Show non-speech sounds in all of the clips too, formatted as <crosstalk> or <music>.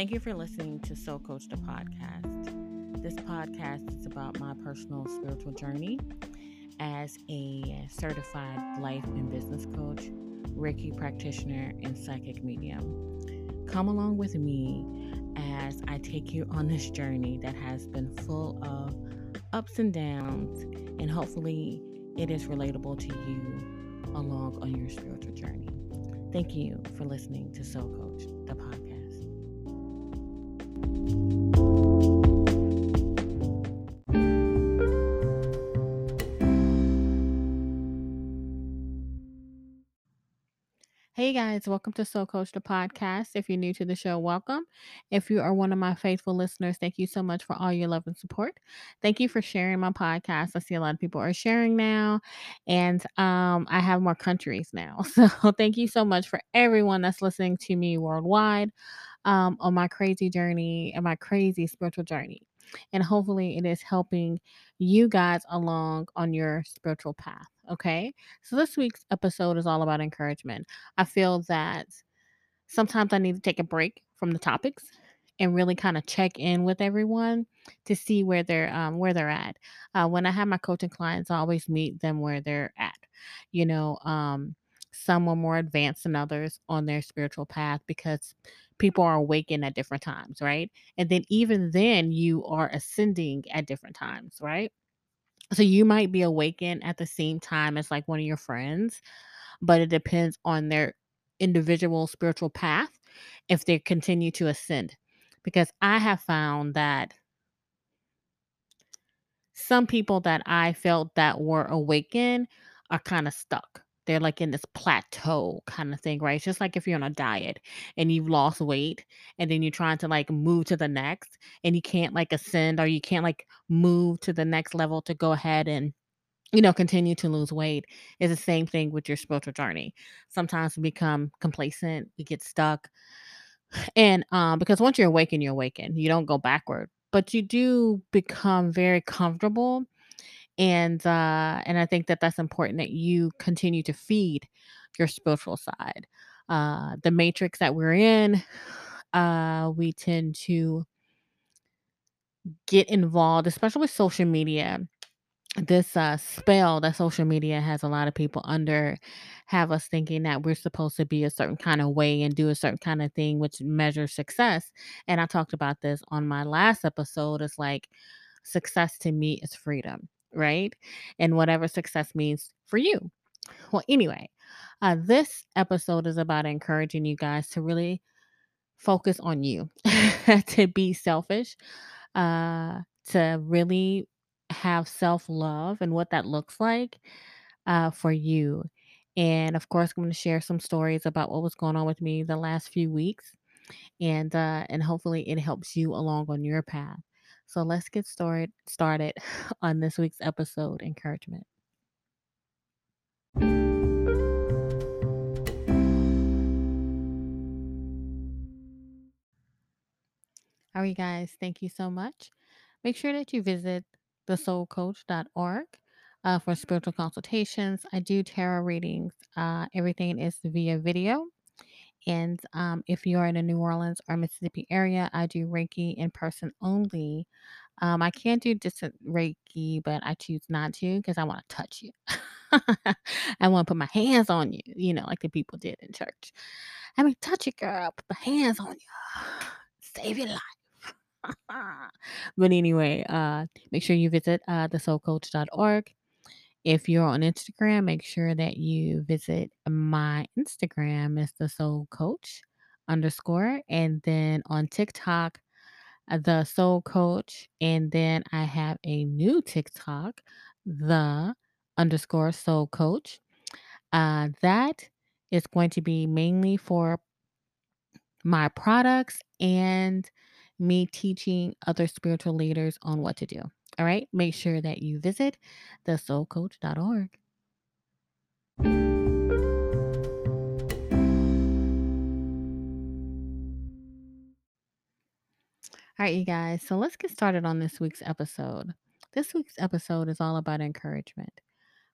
Thank you for listening to Soul Coach the podcast. This podcast is about my personal spiritual journey as a certified life and business coach, Reiki practitioner, and psychic medium. Come along with me as I take you on this journey that has been full of ups and downs, and hopefully it is relatable to you along on your spiritual journey. Thank you for listening to Soul Coach, the podcast. Hey guys, welcome to Soul Coach the podcast. If you're new to the show, welcome. If you are one of my faithful listeners, thank you so much for all your love and support. Thank you for sharing my podcast. I see a lot of people are sharing now, and um, I have more countries now. <laughs> So thank you so much for everyone that's listening to me worldwide um, on my crazy journey and my crazy spiritual journey. And hopefully, it is helping you guys along on your spiritual path. Okay. So, this week's episode is all about encouragement. I feel that sometimes I need to take a break from the topics and really kind of check in with everyone to see where they're um, where they're at. Uh, when I have my coaching clients, I always meet them where they're at. You know, um, some are more advanced than others on their spiritual path because people are awakened at different times, right? And then even then, you are ascending at different times, right? So you might be awakened at the same time as like one of your friends, but it depends on their individual spiritual path if they continue to ascend. Because I have found that some people that I felt that were awakened are kind of stuck. They're like in this plateau kind of thing, right? It's just like if you're on a diet and you've lost weight and then you're trying to like move to the next and you can't like ascend or you can't like move to the next level to go ahead and you know continue to lose weight is the same thing with your spiritual journey sometimes we become complacent we get stuck and um because once you're awakened you're awakened you don't go backward but you do become very comfortable and uh and i think that that's important that you continue to feed your spiritual side. Uh the matrix that we're in uh we tend to get involved especially with social media. This uh spell that social media has a lot of people under have us thinking that we're supposed to be a certain kind of way and do a certain kind of thing which measures success. And i talked about this on my last episode it's like success to me is freedom right and whatever success means for you well anyway uh, this episode is about encouraging you guys to really focus on you <laughs> to be selfish uh to really have self love and what that looks like uh, for you. And of course, I'm going to share some stories about what was going on with me the last few weeks, and uh, and hopefully it helps you along on your path. So let's get started started <laughs> on this week's episode. Encouragement. All right, guys, thank you so much. Make sure that you visit thesoulcoach.org uh, for spiritual consultations. I do tarot readings. Uh, everything is via video. And um, if you are in the New Orleans or Mississippi area, I do Reiki in person only. Um, I can't do distant Reiki, but I choose not to because I want to touch you. <laughs> I want to put my hands on you, you know, like the people did in church. I mean, touch it, girl. Put my hands on you. Save your life. <laughs> but anyway, uh, make sure you visit uh, thesoulcoach.org. If you're on Instagram, make sure that you visit my Instagram is the Soul Coach underscore, and then on TikTok, uh, the Soul Coach, and then I have a new TikTok, the underscore Soul Coach. Uh, that is going to be mainly for my products and me teaching other spiritual leaders on what to do. All right. Make sure that you visit thesoulcoach.org. All right, you guys. So let's get started on this week's episode. This week's episode is all about encouragement.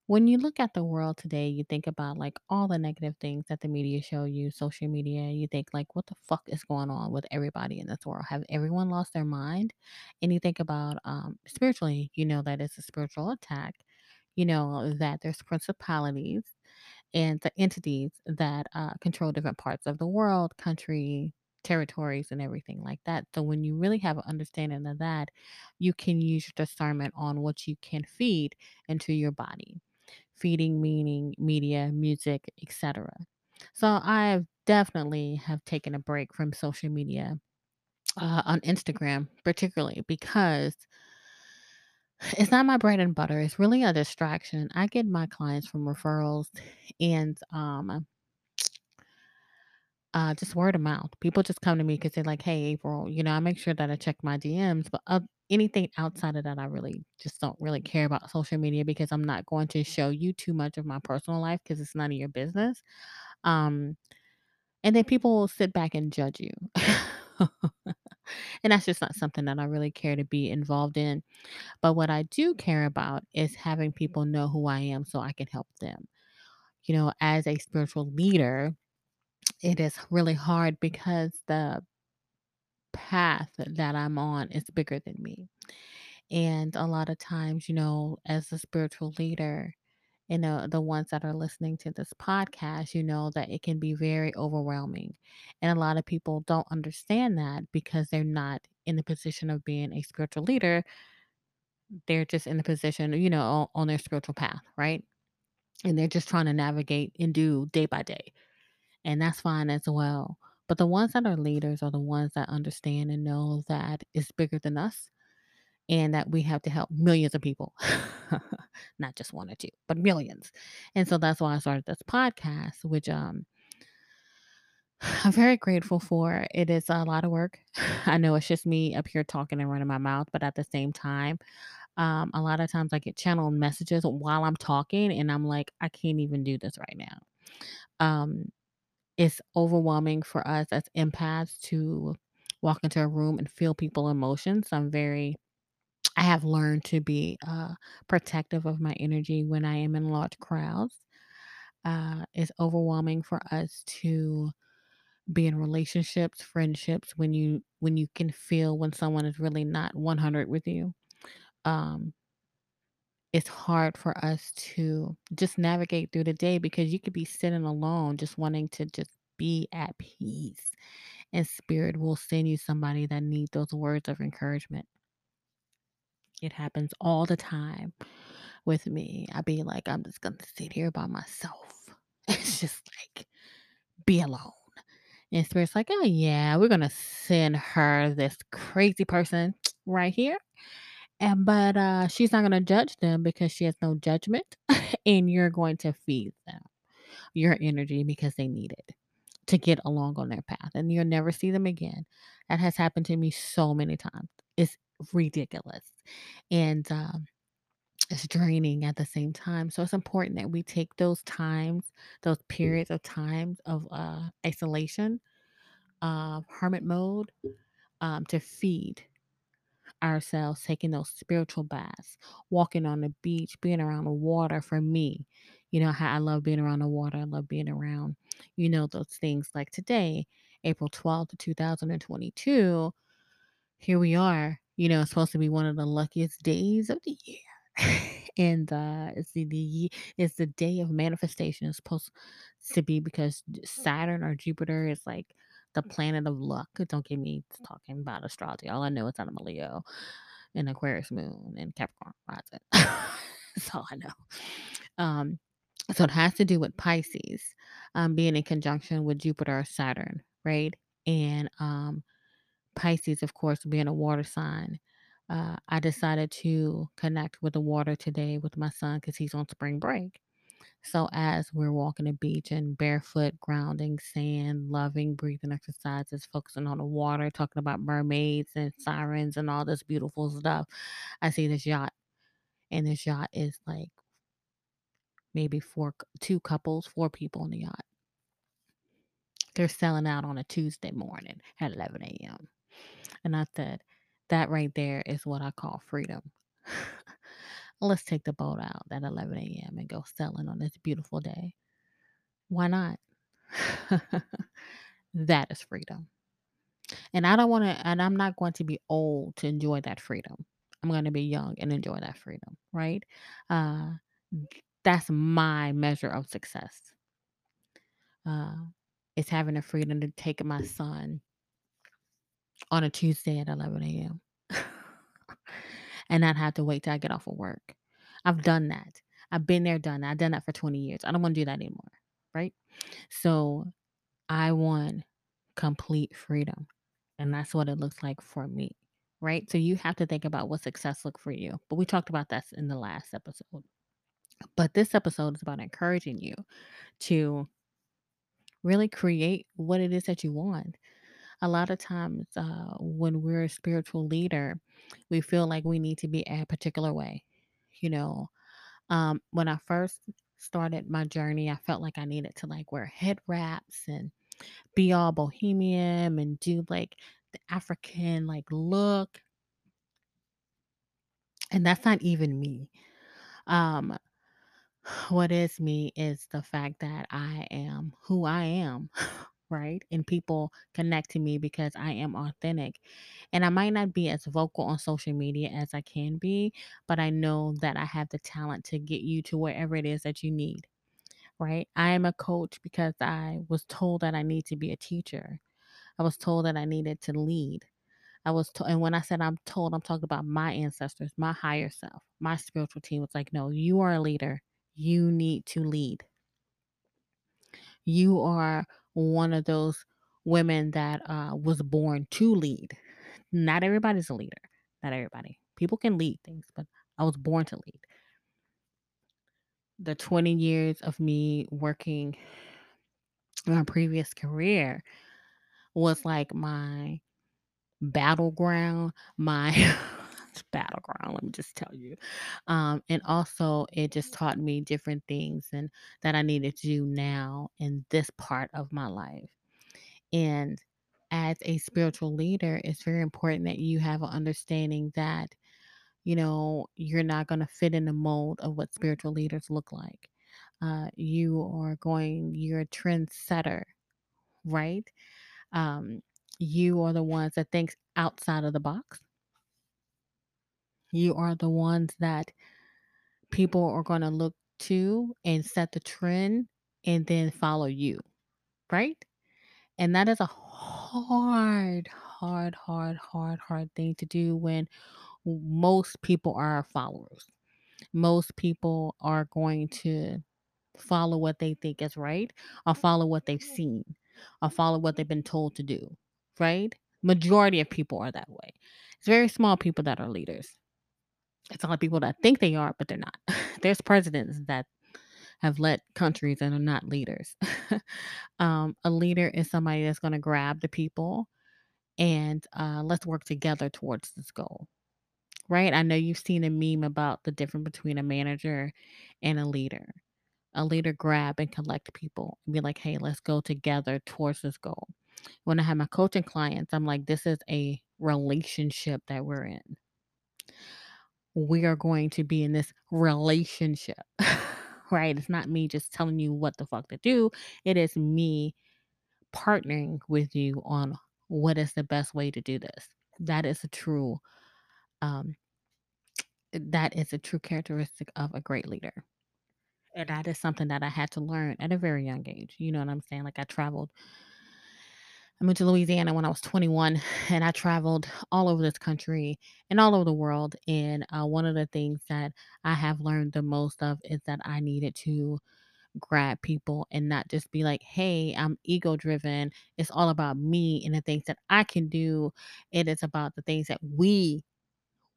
When you look at the world today, you think about like all the negative things that the media show you, social media, you think like what the fuck is going on with everybody in this world? Have everyone lost their mind? And you think about um spiritually, you know that it's a spiritual attack. You know that there's principalities and the entities that uh, control different parts of the world, country, territories, and everything like that. So when you really have an understanding of that, you can use your discernment on what you can feed into your body. Feeding meaning media, music, etc. So I definitely have taken a break from social media uh, on Instagram, particularly because it's not my bread and butter. It's really a distraction. I get my clients from referrals and um, Uh, just word of mouth. People just come to me because they're like, "Hey, April," you know, I make sure that I check my DMs, but, uh, anything outside of that, I really just don't really care about social media because I'm not going to show you too much of my personal life because it's none of your business. Um, and then people will sit back and judge you. <laughs> And that's just not something that I really care to be involved in. But what I do care about is having people know who I am so I can help them. You know, as a spiritual leader, it is really hard because the path that I'm on is bigger than me. And a lot of times, you know, as a spiritual leader, you know, the ones that are listening to this podcast, you know, that it can be very overwhelming. And a lot of people don't understand that because they're not in the position of being a spiritual leader. They're just in the position, you know, on, on their spiritual path, right? And they're just trying to navigate and do day by day. And that's fine as well. But the ones that are leaders are the ones that understand and know that it's bigger than us and that we have to help millions of people, <laughs> not just one or two, but millions. And so that's why I started this podcast, which um, <sighs> I'm very grateful for. It is a lot of work. <laughs> I know it's just me up here talking and running my mouth, but at the same time, um, a lot of times I get channeled messages while I'm talking, and I'm like, I can't even do this right now. Um, it's overwhelming for us as empaths to walk into a room and feel people emotions. I'm very I have learned to be uh, protective of my energy when I am in large crowds. Uh, it's overwhelming for us to be in relationships, friendships when you when you can feel when someone is really not 100 with you. Um, it's hard for us to just navigate through the day because you could be sitting alone, just wanting to just be at peace, and spirit will send you somebody that needs those words of encouragement. It happens all the time with me. I be like, I'm just gonna sit here by myself. <laughs> It's just like, be alone. And Spirit's like, oh yeah, we're gonna send her this crazy person right here. And but uh she's not gonna judge them because she has no judgment. <laughs> and you're going to feed them your energy because they need it to get along on their path. And you'll never see them again. That has happened to me so many times. It's ridiculous. And um it's draining at the same time. So it's important that we take those times, those periods of times of uh, isolation, uh, hermit mode, um, to feed ourselves, taking those spiritual baths, walking on the beach, being around the water. For me, you know how I love being around the water. I love being around, you know, those things like today, April 12th, 2022 here we are. You know, it's supposed to be one of the luckiest days of the year. <laughs> and uh it's the, the it's the day of manifestation. It's supposed to be because Saturn or Jupiter is like the planet of luck. Don't get me talking about astrology. All I know is that I'm a Leo and Aquarius moon and Capricorn rising. <laughs> That's all I know. Um, so it has to do with Pisces, um, being in conjunction with Jupiter or Saturn, right? And um Pisces, of course, being a water sign, uh, I decided to connect with the water today with my son because he's on spring break. So as we're walking the beach and barefoot, grounding, sand, loving, breathing exercises, focusing on the water, talking about mermaids and sirens and all this beautiful stuff, I see this yacht, and this yacht is like maybe four, two couples, four people on the yacht. They're selling out on a Tuesday morning at 11 a.m. And I said, that right there is what I call freedom. <laughs> Let's take the boat out at 11 a.m. and go sailing on this beautiful day. Why not? <laughs> that is freedom. And I don't want to, and I'm not going to be old to enjoy that freedom. I'm going to be young and enjoy that freedom, right? Uh, that's my measure of success. Uh, it's having the freedom to take my son on a Tuesday at 11 a.m. and not have to wait till I get off of work. I've done that. I've been there, done that. I've done that for 20 years. I don't want to do that anymore, right? So I want complete freedom. And that's what it looks like for me, right? So you have to think about what success looks for you. But we talked about that in the last episode. But this episode is about encouraging you to really create what it is that you want. A lot of times, uh, when we're a spiritual leader, we feel like we need to be a particular way. You know, um, when I first started my journey, I felt like I needed to like wear head wraps and be all bohemian and do like the African like look. And that's not even me. Um, <sighs> what is me is the fact that I am who I am, <laughs> right? And people connect to me because I am authentic. And I might not be as vocal on social media as I can be, but I know that I have the talent to get you to wherever it is that you need, right? I am a coach because I was told that I need to be a teacher. I was told that I needed to lead. I was told, and when I said I'm told, I'm talking about my ancestors, my higher self, my spiritual team was like, no, you are a leader. You need to lead. You are one of those women that uh, was born to lead. Not everybody's a leader. Not everybody. People can lead things, but I was born to lead. The 20 years of me working in my previous career was like my battleground, my <laughs> battleground, let me just tell you. Um, and also, it just taught me different things and that I needed to do now in this part of my life. And as a spiritual leader, it's very important that you have an understanding that, you know, you're not going to fit in the mold of what spiritual leaders look like. Uh, you are going, you're a trendsetter, right? Um, you are the ones that thinks outside of the box. You are the ones that people are going to look to and set the trend and then follow you, right? And that is a hard, hard, hard, hard, hard thing to do when most people are followers. Most people are going to follow what they think is right or follow what they've mm-hmm. seen or follow what they've been told to do, right? Majority of people are that way. It's very small people that are leaders. It's a lot of people that think they are, but they're not. <laughs> There's presidents that have led countries and are not leaders. <laughs> um, a leader is somebody that's going to grab the people and uh, let's work together towards this goal. Right? I know you've seen a meme about the difference between a manager and a leader. A leader grab and collect people and be like, hey, let's go together towards this goal. When I have my coaching clients, I'm like, this is a relationship that we're in. We are going to be in this relationship. <laughs> right? It's not me just telling you what the fuck to do. It is me partnering with you on what is the best way to do this. That is a true um that is a true characteristic of a great leader. And that is something that I had to learn at a very young age. You know what I'm saying? Like I traveled I moved to Louisiana when I was 21, and I traveled all over this country and all over the world. And uh, one of the things that I have learned the most of is that I needed to grab people and not just be like, hey, I'm ego driven. It's all about me and the things that I can do. It is about the things that we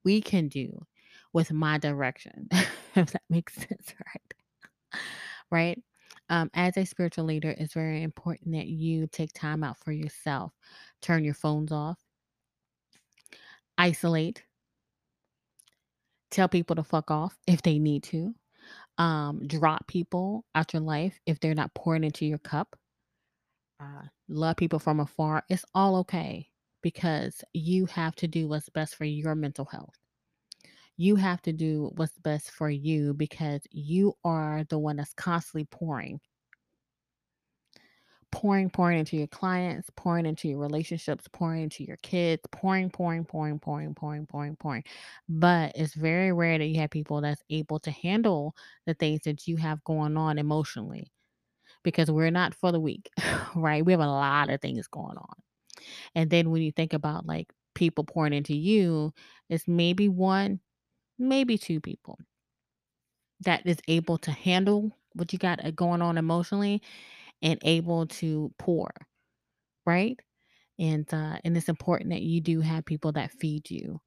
we can do with my direction. <laughs> if that makes <laughs> sense, right? Right? Um, as a spiritual leader, it's very important that you take time out for yourself. Turn your phones off, isolate, tell people to fuck off if they need to, um, drop people out your life if they're not pouring into your cup. Uh, love people from afar. It's all okay because you have to do what's best for your mental health. You have to do what's best for you because you are the one that's constantly pouring. Pouring, pouring into your clients, pouring into your relationships, pouring into your kids, pouring, pouring, pouring, pouring, pouring, pouring, pouring. But it's very rare that you have people that's able to handle the things that you have going on emotionally because we're not for the weak, <laughs> right? We have a lot of things going on. And then when you think about like people pouring into you, it's maybe one, maybe two people that is able to handle what you got uh, going on emotionally and able to pour, right? And uh, and it's important that you do have people that feed you,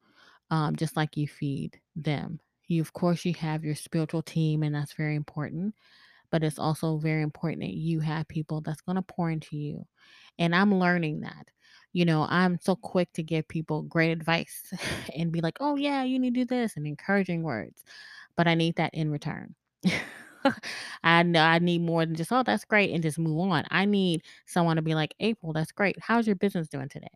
um, just like you feed them. You, of course, you have your spiritual team, and that's very important. But it's also very important that you have people that's going to pour into you. And I'm learning that. You know, I'm so quick to give people great advice <laughs> and be like, oh, yeah, you need to do this and encouraging words. But I need that in return. <laughs> I know I need more than just, oh, that's great, and just move on. I need someone to be like, April, that's great. How's your business doing today?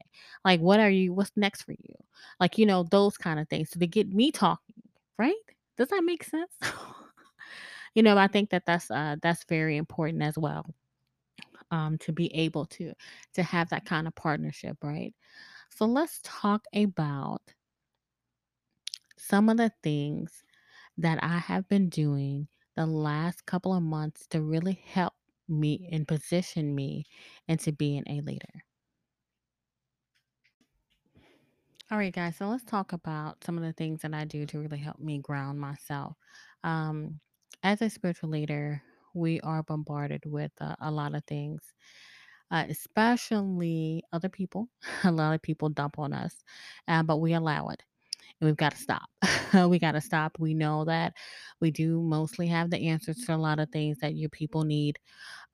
Like, what are you, what's next for you? Like, you know, those kind of things. So to get me talking, right? Does that make sense? <laughs> you know, I think that that's uh that's very important as well. Um, to be able to to have that kind of partnership, right? So let's talk about some of the things that I have been doing the last couple of months to really help me and position me into being a leader. All right, guys, so let's talk about some of the things that I do to really help me ground myself. Um, as a spiritual leader, we are bombarded with uh, a lot of things, uh, especially other people. <laughs> a lot of people dump on us, uh, but we allow it and we've got to stop. <laughs> we got to stop. We know that we do mostly have the answers to a lot of things that your people need.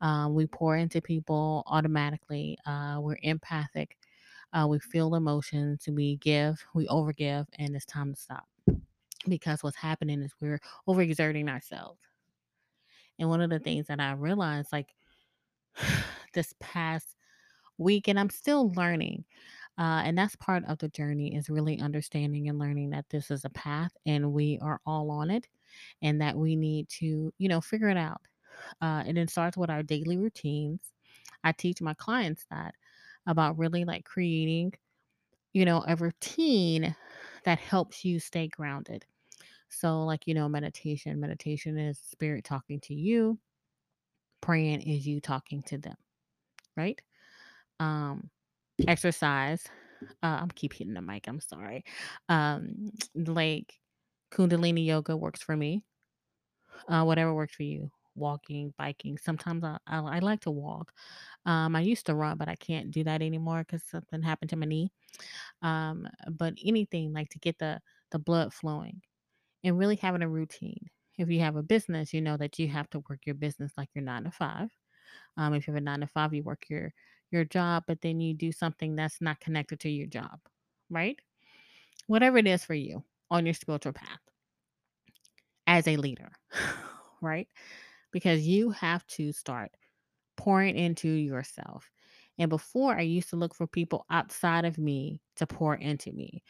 Um, we pour into people automatically. Uh, we're empathic. Uh, we feel emotions. We give. We overgive, and it's time to stop because what's happening is we're overexerting ourselves. And one of the things that I realized, like <sighs> this past week, and I'm still learning, uh, and that's part of the journey is really understanding and learning that this is a path and we are all on it and that we need to, you know, figure it out. Uh, and it starts with our daily routines. I teach my clients that about really like creating, you know, a routine that helps you stay grounded. So, like, you know, meditation. Meditation is spirit talking to you, praying is you talking to them, right? Um, exercise. Uh, I'm keep hitting the mic. I'm sorry. Um, <tsk> like Kundalini yoga works for me. Uh, whatever works for you. Walking, biking. Sometimes I, I, I like to walk. Um, I used to run, but I can't do that anymore because something happened to my knee. Um, but anything like to get the the blood flowing and really having a routine. If you have a business, you know that you have to work your business like you're nine to five. Um, if you have a nine to five, you work your your job, but then you do something that's not connected to your job, right? Whatever it is for you on your spiritual path as a leader, <laughs> right? Because you have to start pouring into yourself. And before, I used to look for people outside of me to pour into me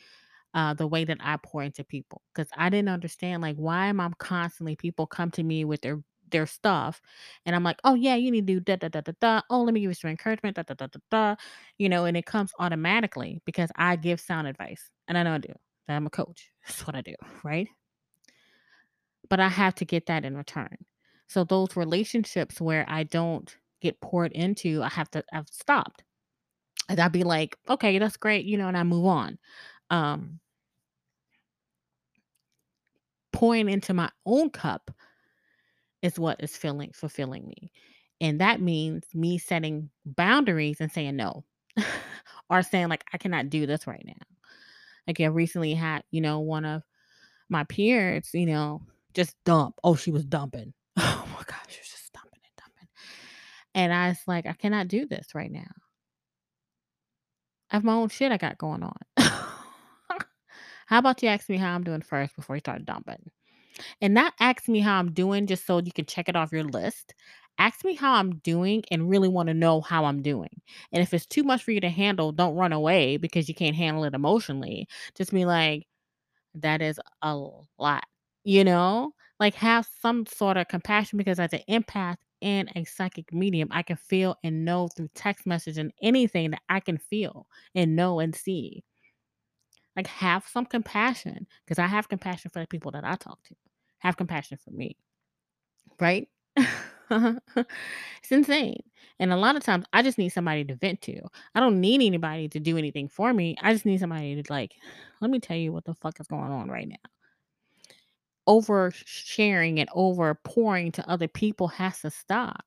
uh, the way that I pour into people because I didn't understand like why am I constantly people come to me with their their stuff and I'm like, oh yeah, you need to do da da da da da. Oh, let me give you some encouragement, da da da da da. You know, and it comes automatically because I give sound advice and I know I do. I'm a coach. <laughs> That's what I do, right? But I have to get that in return. So those relationships where I don't get poured into, I have to I've stopped. And I'd be like, okay, that's great, you know, and I move on. Um, pouring into my own cup is what is filling fulfilling me. And that means me setting boundaries and saying no. <laughs> or saying like I cannot do this right now. Like I recently had, you know, one of my peers, you know, just dump. Oh, she was dumping. <laughs> Oh my gosh, she was just dumping and dumping. And I was like, I cannot do this right now. I have my own shit I got going on. <laughs> how about you ask me how I'm doing first before you start dumping? And not ask me how I'm doing just so you can check it off your list. Ask me how I'm doing and really want to know how I'm doing. And if it's too much for you to handle, don't run away because you can't handle it emotionally. Just be like, That is a lot, you know? Like, have some sort of compassion because as an empath and a psychic medium, I can feel and know through text message and anything that I can feel and know and see. Like, have some compassion because I have compassion for the people that I talk to. Have compassion for me, right? <laughs> It's insane. And a lot of times I just need somebody to vent to. I don't need anybody to do anything for me. I just need somebody to like, let me tell you what the fuck is going on right now. Over sharing and over pouring to other people has to stop.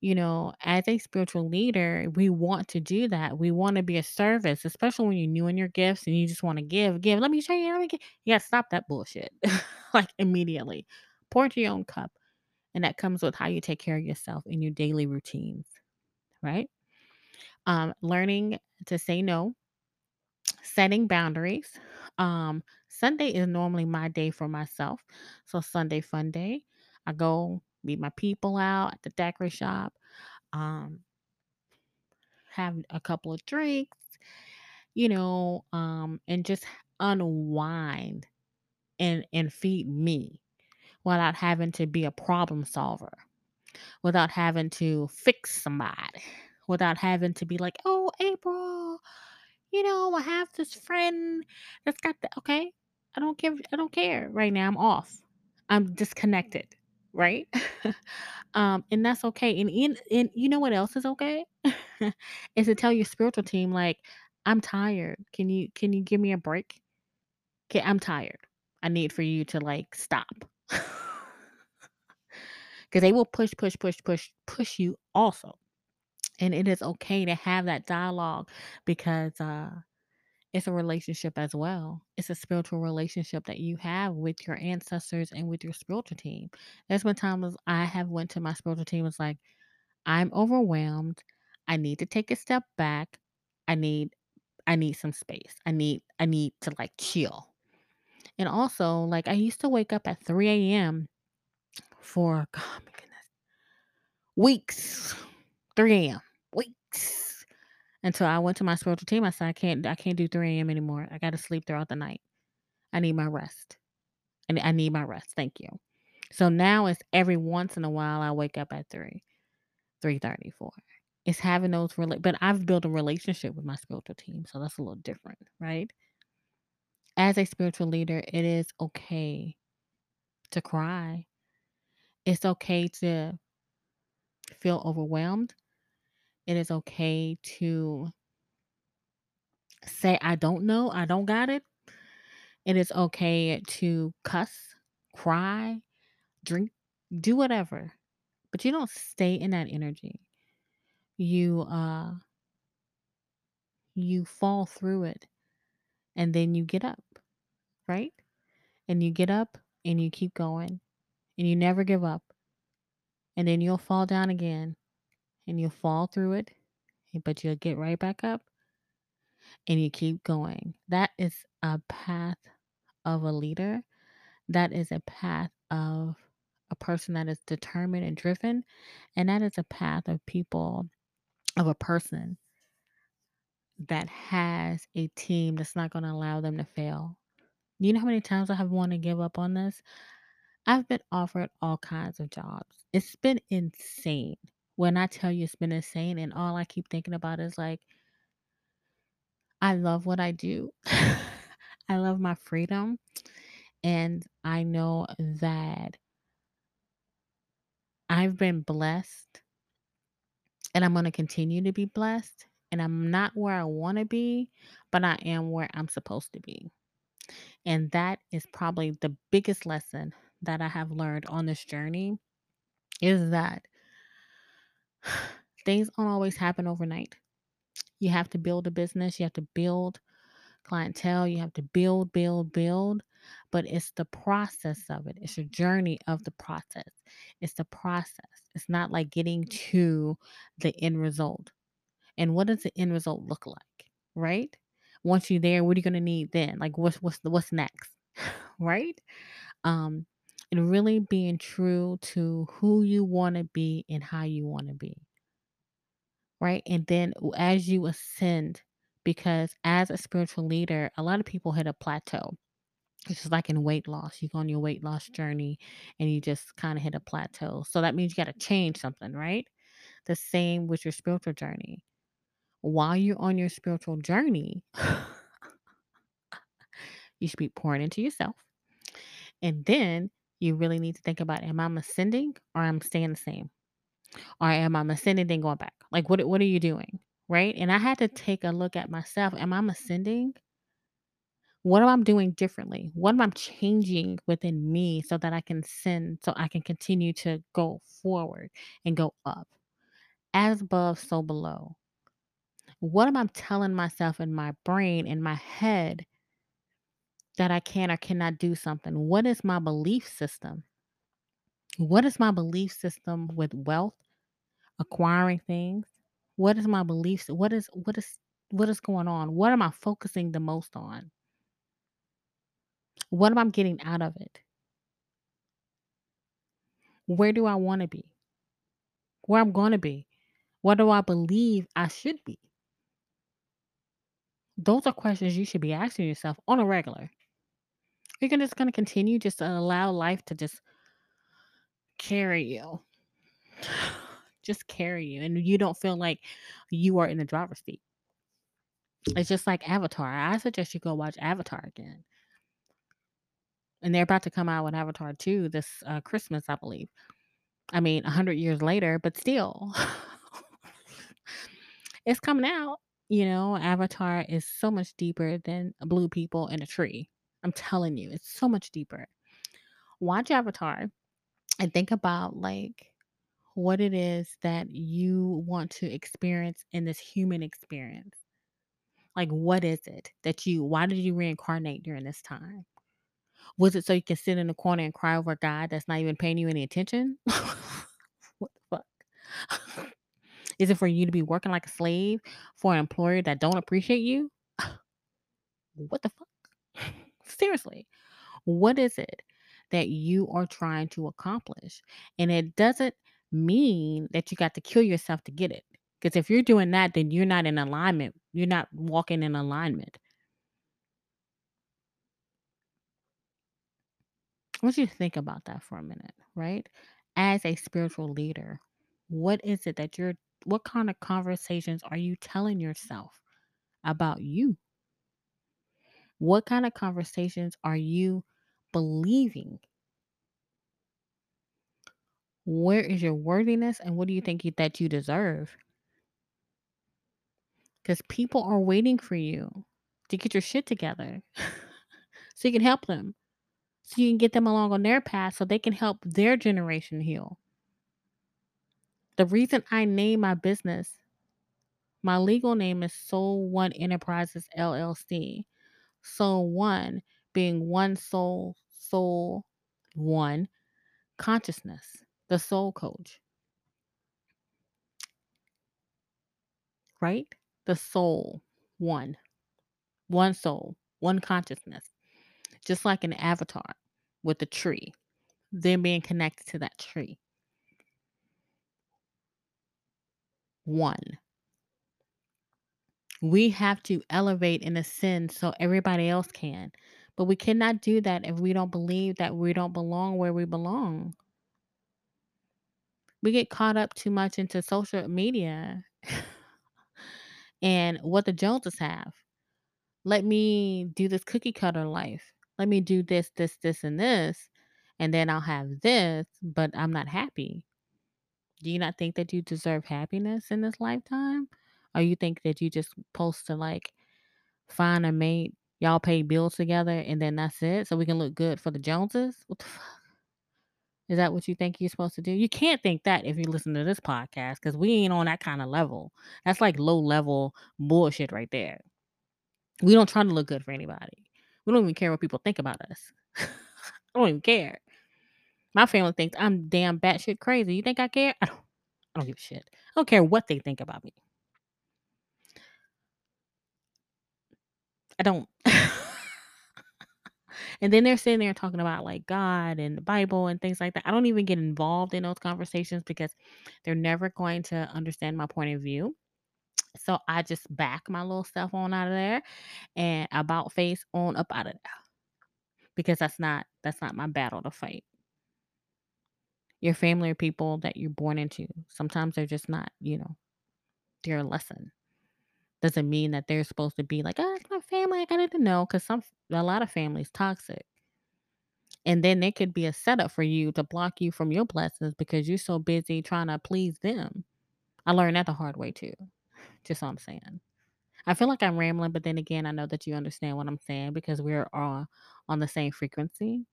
You know, as a spiritual leader, we want to do that. We want to be a service, especially when you're new in your gifts and you just want to give, give. Let me show you. Let me get. Stop that bullshit <laughs> like immediately. Pour into your own cup. And that comes with how you take care of yourself in your daily routines, right? Um, learning to say no, setting boundaries. Um, Sunday is normally my day for myself. So Sunday fun day. I go meet my people out at the daiquiri shop, um, have a couple of drinks, you know, um, and just unwind and and feed me without having to be a problem solver. without having to fix somebody, without having to be like, "Oh, April, you know, I have this friend that's got the okay. I don't give I don't care right now. I'm off. I'm disconnected, right? <laughs> um, and that's okay. And in and you know what else is okay? <laughs> is to tell your spiritual team like, I'm tired. Can you can you give me a break? Okay, I'm tired. I need for you to like stop. <laughs> Because they will push, push, push, push, push you also. And it is okay to have that dialogue because uh, it's a relationship as well. It's a spiritual relationship that you have with your ancestors and with your spiritual team. There's been times I have went to my spiritual team was like, I'm overwhelmed. I need to take a step back. I need I need some space. I need I need to like chill. And also, like I used to wake up at 3 a.m. for God, my goodness, weeks. 3 a.m. Weeks. Until I went to my spiritual team. I said, I can't I can't do 3 a.m. anymore. I gotta sleep throughout the night. I need my rest. And I need my rest. Thank you. So now it's every once in a while I wake up at 3, 3:34. It's having those rela- but I've built a relationship with my spiritual team, so that's a little different, right? As a spiritual leader, it is okay to cry. It's okay to feel overwhelmed. It is okay to say, I don't know, I don't got it. It is okay to cuss, cry, drink, do whatever, but you don't stay in that energy. You uh you fall through it and then you get up, right? And you get up and you keep going and you never give up. And then you'll fall down again and you'll fall through it, but you'll get right back up and you keep going. That is a path of a leader. That is a path of a person that is determined and driven. And that is a path of people, of a person that has a team that's not going to allow them to fail. You know how many times I have wanted to give up on this? I've been offered all kinds of jobs. It's been insane. When I tell you it's been insane, and all I keep thinking about is like, I love what I do. <laughs> I love my freedom. And I know that I've been blessed and I'm going to continue to be blessed. And I'm not where I want to be, but I am where I'm supposed to be. And that is probably the biggest lesson that I have learned on this journey is that things don't always happen overnight. You have to build a business, you have to build clientele, you have to build, build, build. But it's the process of it, it's a journey of the process. It's the process. It's not like getting to the end result. And what does the end result look like? Right? Once you're there, what are you gonna need then? Like what's what's what's next? <laughs> right? Um, and really being true to who you want to be and how you want to be. Right. And then as you ascend, because as a spiritual leader, a lot of people hit a plateau. It's just like in weight loss. You go on your weight loss journey and you just kind of hit a plateau. So that means you got to change something, right? The same with your spiritual journey. While you're on your spiritual journey, <laughs> you should be pouring into yourself. And then you really need to think about am I ascending or I'm staying the same? Or am I ascending then going back? Like what what are you doing? Right? And I had to take a look at myself. Am I ascending? What am I doing differently? What am I changing within me so that I can send, so I can continue to go forward and go up? As above, so below. What am I telling myself in my brain, in my head, that I can or cannot do something? What is my belief system? What is my belief system with wealth, acquiring things? What is my beliefs? What is what is what is going on? What am I focusing the most on? What am I getting out of it? Where do I want to be? Where I'm going to be? What do I believe I should be? Those are questions you should be asking yourself on a regular. You're gonna just gonna continue just to allow life to just carry you. <sighs> Just carry you. And you don't feel like you are in the driver's seat. It's just like Avatar. I suggest you go watch Avatar again. And they're about to come out with Avatar 2 this uh, Christmas, I believe. I mean, 100 years later, but still. <laughs> it's coming out. You know, Avatar is so much deeper than blue people in a tree. I'm telling you, it's so much deeper. Watch Avatar and think about like what it is that you want to experience in this human experience. Like, what is it that you, why did you reincarnate during this time? Was it so you can sit in the corner and cry over God that's not even paying you any attention? <laughs> what the fuck? <laughs> Is it for you to be working like a slave for an employer that don't appreciate you? <sighs> what the fuck? Seriously. What is it that you are trying to accomplish? And it doesn't mean that you got to kill yourself to get it. Because if you're doing that, then you're not in alignment. You're not walking in alignment. I want you to think about that for a minute, right? As a spiritual leader, what is it that you're, what kind of conversations are you telling yourself about you? What kind of conversations are you believing? Where is your worthiness and what do you think that you deserve? Because people are waiting for you to get your shit together <laughs> so you can help them. So you can get them along on their path so they can help their generation heal. The reason I name my business, my legal name is Soul One Enterprises LLC. Soul One being one soul, soul one, consciousness, the soul coach. Right? The soul one, one soul, one consciousness. Just like an avatar with a tree, them being connected to that tree. One. We have to elevate and ascend so everybody else can. But we cannot do that if we don't believe that we don't belong where we belong. We get caught up too much into social media <laughs> and what the Joneses have. Let me do this cookie cutter life. Let me do this, this, this, and this. And then I'll have this, but I'm not happy. Do you not think that you deserve happiness in this lifetime? Or you think that you just supposed to like find a mate, y'all pay bills together, and then that's it? So we can look good for the Joneses? What the fuck? Is that what you think you're supposed to do? You can't think that if you listen to this podcast because we ain't on that kind of level. That's like low level bullshit right there. We don't try to look good for anybody. We don't even care what people think about us. <laughs> I don't even care. My family thinks I'm damn batshit crazy. You think I care? I don't. I don't give a shit. I don't care what they think about me. I don't. <laughs> and then they're sitting there talking about like God and the Bible and things like that. I don't even get involved in those conversations because they're never going to understand my point of view. So I just back my little stuff on out of there and about face on up out of there. because that's not that's not my battle to fight. Your family are people that you're born into. Sometimes they're just not, you know, they're a lesson. Doesn't mean that they're supposed to be like, "Oh, it's my family. I got to know," because some a lot of families toxic. And then it could be a setup for you to block you from your blessings because you're so busy trying to please them. I learned that the hard way too. Just all I'm saying. I feel like I'm rambling, but then again, I know that you understand what I'm saying because we're all on the same frequency.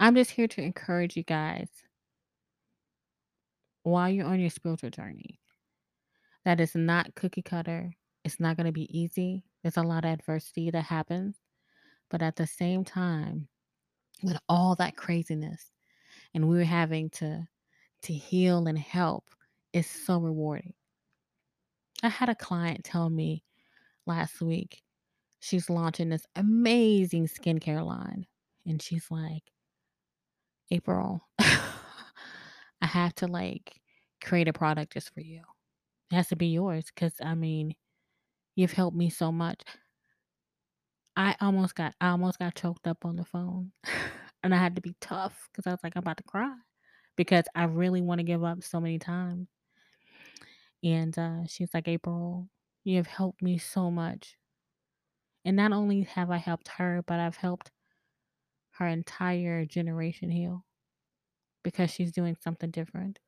I'm just here to encourage you guys while you're on your spiritual journey. That is not cookie cutter. It's not going to be easy. There's a lot of adversity that happens. But at the same time, with all that craziness, and we're having to to heal and help, it's so rewarding. I had a client tell me last week she's launching this amazing skincare line. And she's like, April, <laughs> I have to like create a product just for you. It has to be yours because I mean, you've helped me so much. I almost got I almost got choked up on the phone. <laughs> and I had to be tough because I was like, I'm about to cry because I really want to give up so many times. And uh, she's like, April, you have helped me so much. And not only have I helped her, but I've helped her entire generation heal because she's doing something different.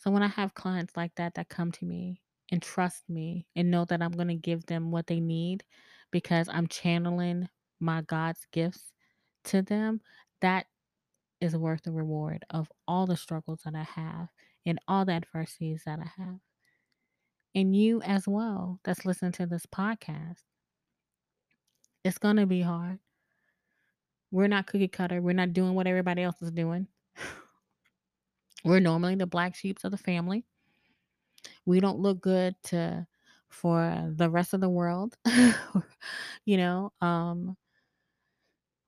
So when I have clients like that that come to me and trust me and know that I'm going to give them what they need because I'm channeling my God's gifts to them, that is worth the reward of all the struggles that I have and all the adversities that I have. And you as well that's listening to this podcast. It's going to be hard. We're not cookie cutter. We're not doing what everybody else is doing. We're normally the black sheeps of the family. We don't look good to for the rest of the world. <laughs> you know, um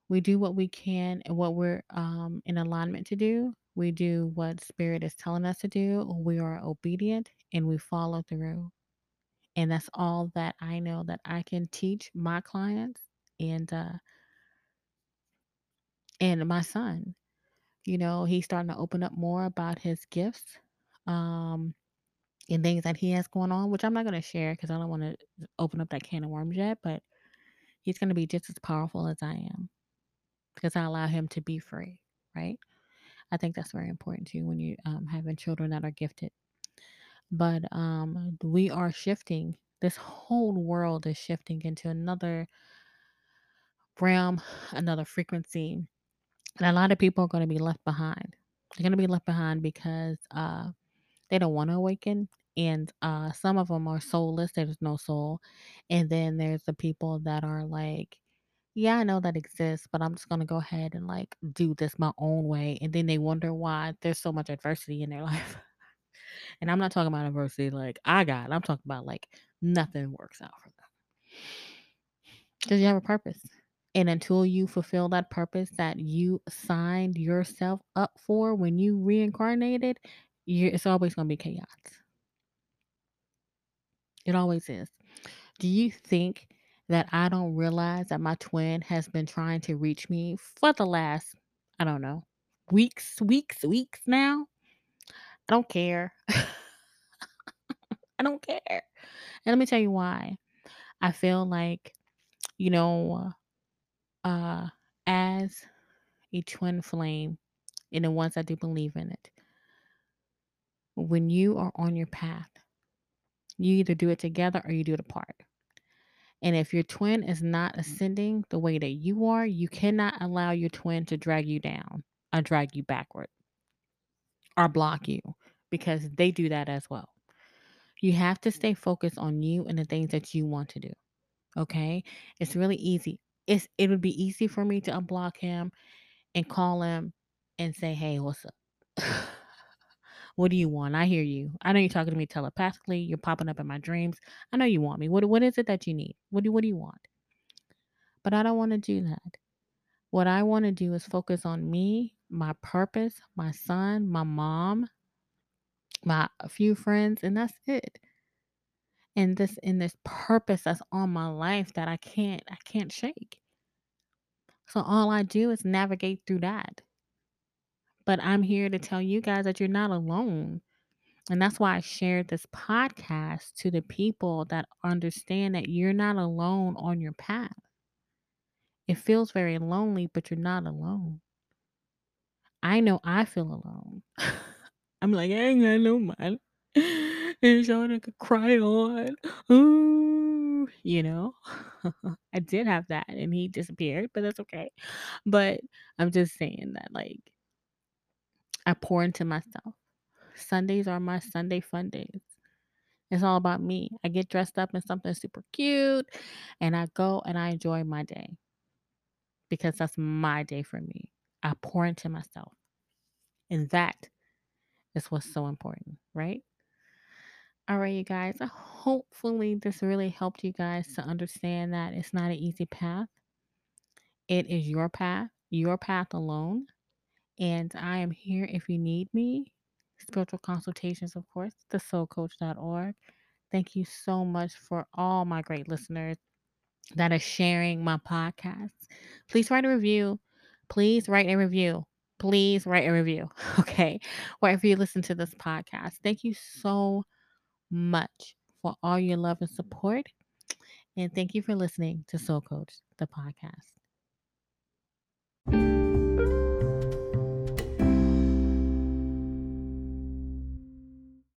we do what we can and what we're um in alignment to do. We do what spirit is telling us to do. We are obedient and we follow through. And that's all that I know that I can teach my clients and uh and my son. You know, he's starting to open up more about his gifts. Um and things that he has going on, which I'm not going to share because I don't want to open up that can of worms yet. But he's going to be just as powerful as I am because I allow him to be free, right? I think that's very important too when you um, having children that are gifted. But um, we are shifting. This whole world is shifting into another realm, another frequency, and a lot of people are going to be left behind. They're going to be left behind because uh, they don't want to awaken and uh some of them are soulless there's no soul and then there's the people that are like yeah i know that exists but i'm just going to go ahead and like do this my own way and then they wonder why there's so much adversity in their <laughs> life. And i'm not talking about adversity like i got i'm talking about like nothing works out for them. Because you have a purpose and until you fulfill that purpose that you signed yourself up for when you reincarnated it's always going to be chaos It always is. Do you think that I don't realize that my twin has been trying to reach me for the last, I don't know, weeks, weeks, weeks now? I don't care. <laughs> I don't care. And let me tell you why. I feel like, you know, uh, as a twin flame, and the ones that do believe in it, when you are on your path, you either do it together or you do it apart. And if your twin is not ascending the way that you are, you cannot allow your twin to drag you down or drag you backward or block you because they do that as well. You have to stay focused on you and the things that you want to do. Okay? It's really easy. It's it would be easy for me to unblock him and call him and say, "Hey, what's up?" <laughs> what do you want? I hear you. I know you're talking to me telepathically. You're popping up in my dreams. I know you want me. What what is it that you need? What do what do you want? But I don't want to do that. What I want to do is focus on me, my purpose, my son, my mom, my a few friends, and that's it. And this in this purpose that's on my life that I can't I can't shake. So all I do is navigate through that. But I'm here to tell you guys that you're not alone. And that's why I shared this podcast to the people that understand that you're not alone on your path. It feels very lonely, but you're not alone. I know I feel alone. <laughs> I'm like, I ain't got no man. And y'all I could cry on. Ooh, you know, <laughs> I did have that and he disappeared, but that's okay. But I'm just saying that, like, I pour into myself. Sundays are my Sunday fun days. It's all about me. I get dressed up in something super cute and I go and I enjoy my day because that's my day for me. I pour into myself. And that is what's so important, right? All right, you guys. Uh, hopefully, this really helped you guys to understand that it's not an easy path. It is your path, your path alone. And I am here if you need me. Spiritual consultations, of course, thesoulcoach.org. Thank you so much for all my great listeners that are sharing my podcast. Please write a review. Please write a review. Please write a review. <laughs> Okay. Wherever you listen to this podcast. Thank you so much for all your love and support. And thank you for listening to Soul Coach, the podcast.